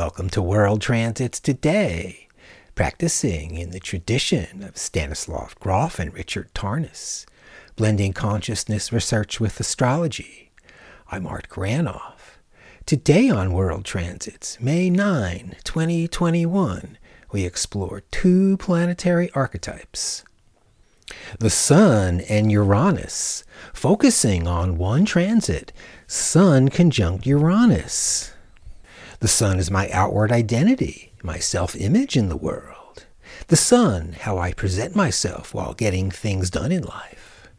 Welcome to World Transits Today, practicing in the tradition of Stanislav Grof and Richard Tarnas, blending consciousness research with astrology. I'm Art Granoff. Today on World Transits, May 9, 2021, we explore two planetary archetypes. The Sun and Uranus, focusing on one transit, Sun conjunct Uranus. The sun is my outward identity, my self image in the world. The sun, how I present myself while getting things done in life.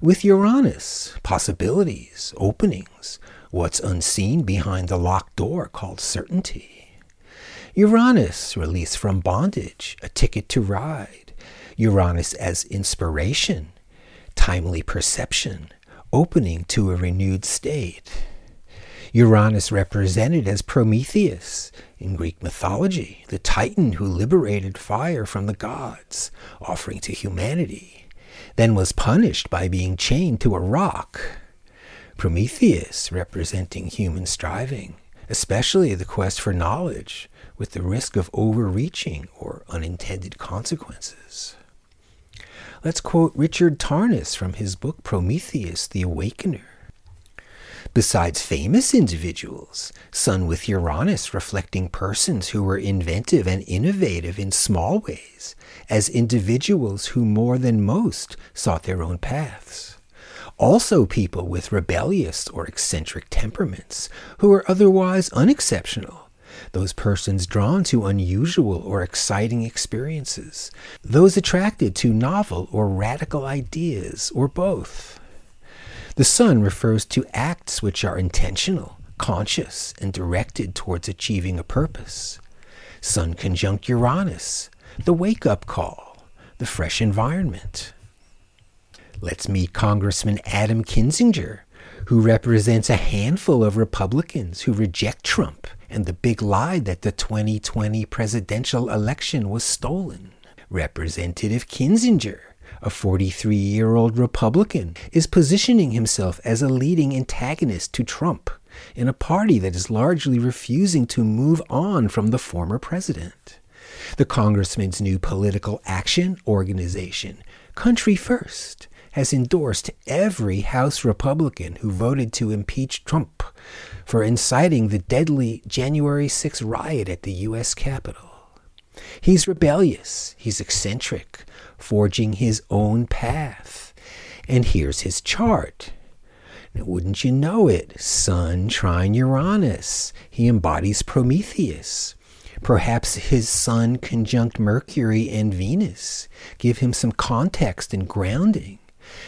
With Uranus, possibilities, openings, what's unseen behind the locked door called certainty. Uranus, release from bondage, a ticket to ride. Uranus as inspiration, timely perception, opening to a renewed state. Uranus represented as Prometheus in Greek mythology, the titan who liberated fire from the gods, offering to humanity, then was punished by being chained to a rock. Prometheus representing human striving, especially the quest for knowledge, with the risk of overreaching or unintended consequences. Let's quote Richard Tarnas from his book Prometheus the Awakener. Besides famous individuals, Sun with Uranus reflecting persons who were inventive and innovative in small ways, as individuals who more than most sought their own paths. Also, people with rebellious or eccentric temperaments who are otherwise unexceptional, those persons drawn to unusual or exciting experiences, those attracted to novel or radical ideas, or both. The sun refers to acts which are intentional, conscious, and directed towards achieving a purpose. Sun conjunct Uranus, the wake up call, the fresh environment. Let's meet Congressman Adam Kinzinger, who represents a handful of Republicans who reject Trump and the big lie that the 2020 presidential election was stolen. Representative Kinzinger a 43 year old Republican, is positioning himself as a leading antagonist to Trump in a party that is largely refusing to move on from the former president. The congressman's new political action organization, Country First, has endorsed every House Republican who voted to impeach Trump for inciting the deadly January 6 riot at the U.S. Capitol. He's rebellious, he's eccentric, forging his own path. And here's his chart. Now, wouldn't you know it? Sun trine Uranus. He embodies Prometheus. Perhaps his sun conjunct Mercury and Venus give him some context and grounding.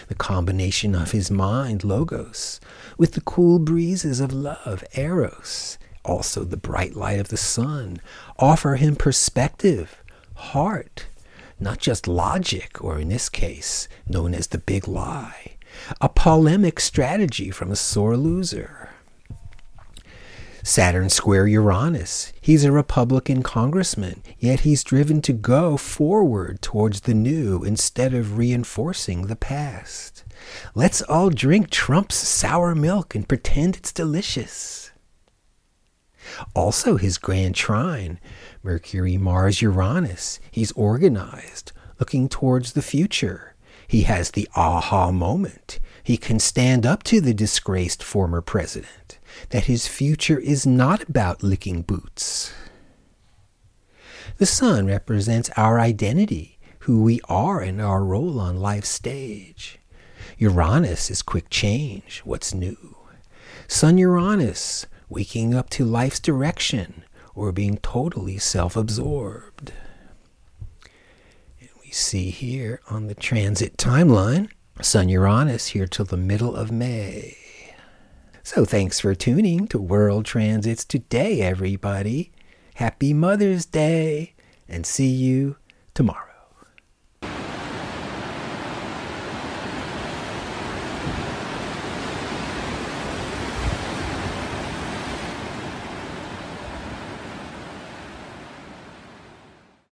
The combination of his mind, Logos, with the cool breezes of love, Eros, also the bright light of the sun, offer him perspective, heart, not just logic, or in this case, known as the big lie, a polemic strategy from a sore loser. Saturn square Uranus. He's a Republican congressman, yet he's driven to go forward towards the new instead of reinforcing the past. Let's all drink Trump's sour milk and pretend it's delicious. Also, his grand trine, Mercury, Mars, Uranus. He's organized, looking towards the future. He has the aha moment. He can stand up to the disgraced former president that his future is not about licking boots. The sun represents our identity, who we are and our role on life's stage. Uranus is quick change, what's new. Sun Uranus, waking up to life's direction or being totally self absorbed. And we see here on the transit timeline, Sun Uranus here till the middle of May. So thanks for tuning to World Transits today, everybody. Happy Mother's Day, and see you tomorrow.